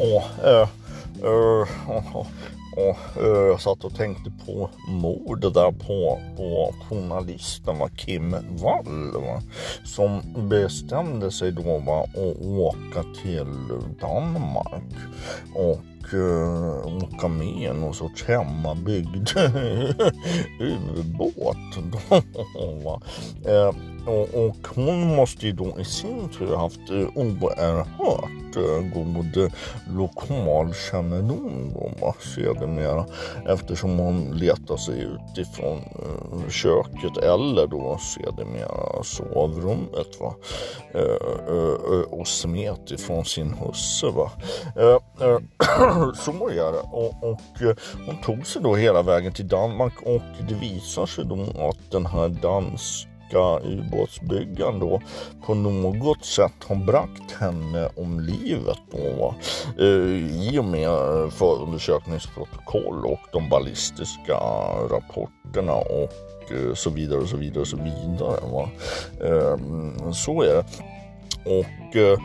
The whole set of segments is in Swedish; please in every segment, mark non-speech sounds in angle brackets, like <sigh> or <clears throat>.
Och, äh, jag satt och tänkte på mordet där på, på journalisten va, Kim Wall va, som bestämde sig då va, att åka till Danmark. Och uh, åka med någon sorts hemmabyggd <laughs> ubåt. <laughs> Eh, och, och hon måste ju då i sin tur haft eh, oerhört god lokalkännedom då, sedermera eftersom hon letar sig ut ifrån köket eller då sedermera sovrummet va? Eh, eh, eh, och smet ifrån sin husse. Va? <clears throat> så är det. Och, och hon tog sig då hela vägen till Danmark och det visar sig då att den här danska ubåtsbyggaren då på något sätt har bragt henne om livet då, i och med förundersökningsprotokoll och de ballistiska rapporterna och Eh, så vidare och så vidare och så vidare. Va? Ehm, så är det. Och eh,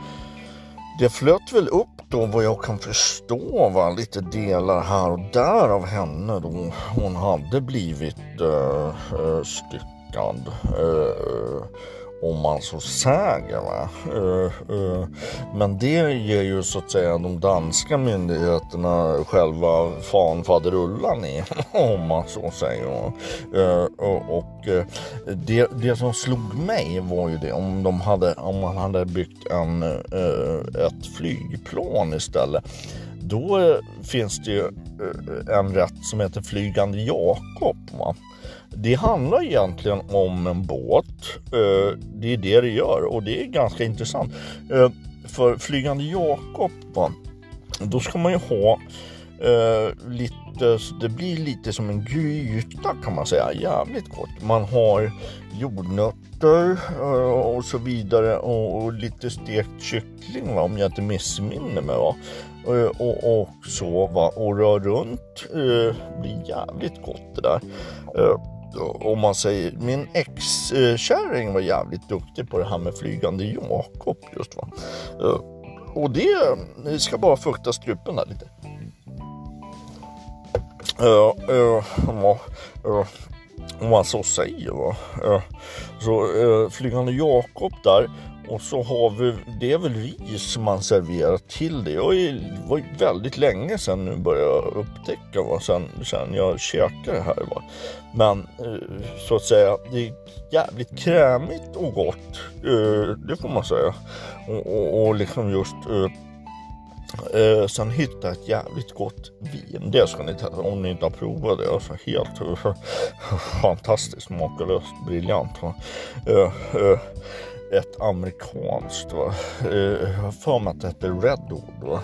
det flöt väl upp då vad jag kan förstå va, lite delar här och där av henne då hon hade blivit uh, styckad. Uh, om man så säger. Va? Eh, eh, men det ger ju så att säga de danska myndigheterna själva fan faderullan i <laughs> om man så säger. Eh, och det, det som slog mig var ju det om, de hade, om man hade byggt en, ett flygplan istället då finns det ju en rätt som heter Flygande Jakob. Va? Det handlar egentligen om en båt. Eh, det är det det gör och det är ganska intressant. Eh, för Flygande Jakob, då ska man ju ha eh, lite, det blir lite som en gryta kan man säga, jävligt gott. Man har jordnötter och så vidare och, lite stekt kyckling va? om jag inte missminner mig. Va? Och, och, så va? och rör runt. Det blir jävligt gott det där om man säger, min ex-kärring var jävligt duktig på det här med flygande Jakob just va. Eh, och det ska bara fukta strupen där lite. Uh, uh, uh, om man så säger va. Eh, så eh, flygande Jakob där och så har vi, det är väl ris man serverar till det. Och det var väldigt länge sedan nu började jag upptäcka vad sen, sen jag käkade det här. Va? Men eh, så att säga, det är jävligt krämigt och gott. Eh, det får man säga. Och, och, och liksom just eh, Eh, sen hittade jag ett jävligt gott vin. Det ska ni testa om ni inte har provat det. Alltså helt <laughs> fantastiskt makalöst briljant. Eh, eh, ett amerikanskt, va? Eh, jag har för mig att det heter Redwood. Va?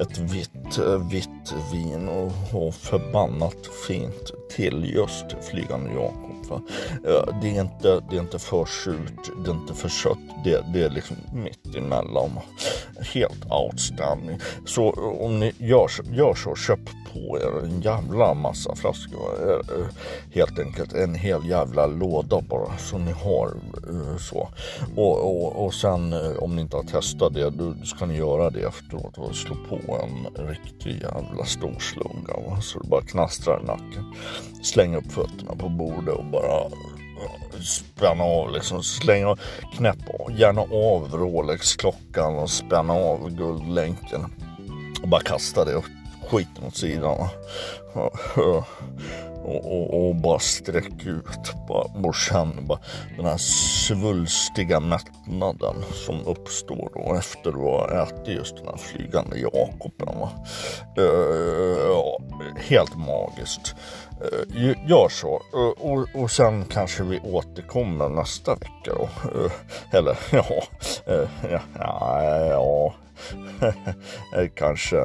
Ett vitt, eh, vitt vin och, och förbannat fint till just Flygande Jakob. Va? Eh, det, är inte, det är inte för surt, det är inte för sött, det, det är liksom mitt emellan. Helt outstanding. Så om ni gör, gör så, köp på er en jävla massa flaskor. Eh, eh, helt enkelt en hel jävla låda bara som ni har så. Och, och, och sen om ni inte har testat det, då ska ni göra det efteråt och slå på en riktig jävla stor slunga. Så det bara knastrar i nacken. Släng upp fötterna på bordet och bara eh, spänna av liksom, slänga, knäppa gärna av Rolex-klockan och spänna av guldlänken. Och bara kasta det skiten åt sidan. <laughs> Och, och, och bara sträck ut bara, och känn bara den här svulstiga mättnaden som uppstår då efter att ha ätit just den här flygande Jakoben. Uh, helt magiskt. Eh, gör så eh, och, och sen kanske vi återkommer nästa vecka då. Eh, eller <laughs> ja, ja, ja <laughs> kanske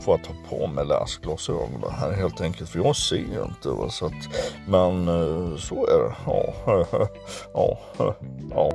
får jag ta på mig läsglasögonen här helt enkelt för jag ser ju inte. Va? Så att, men så är det. Ja, <laughs> ja, ja.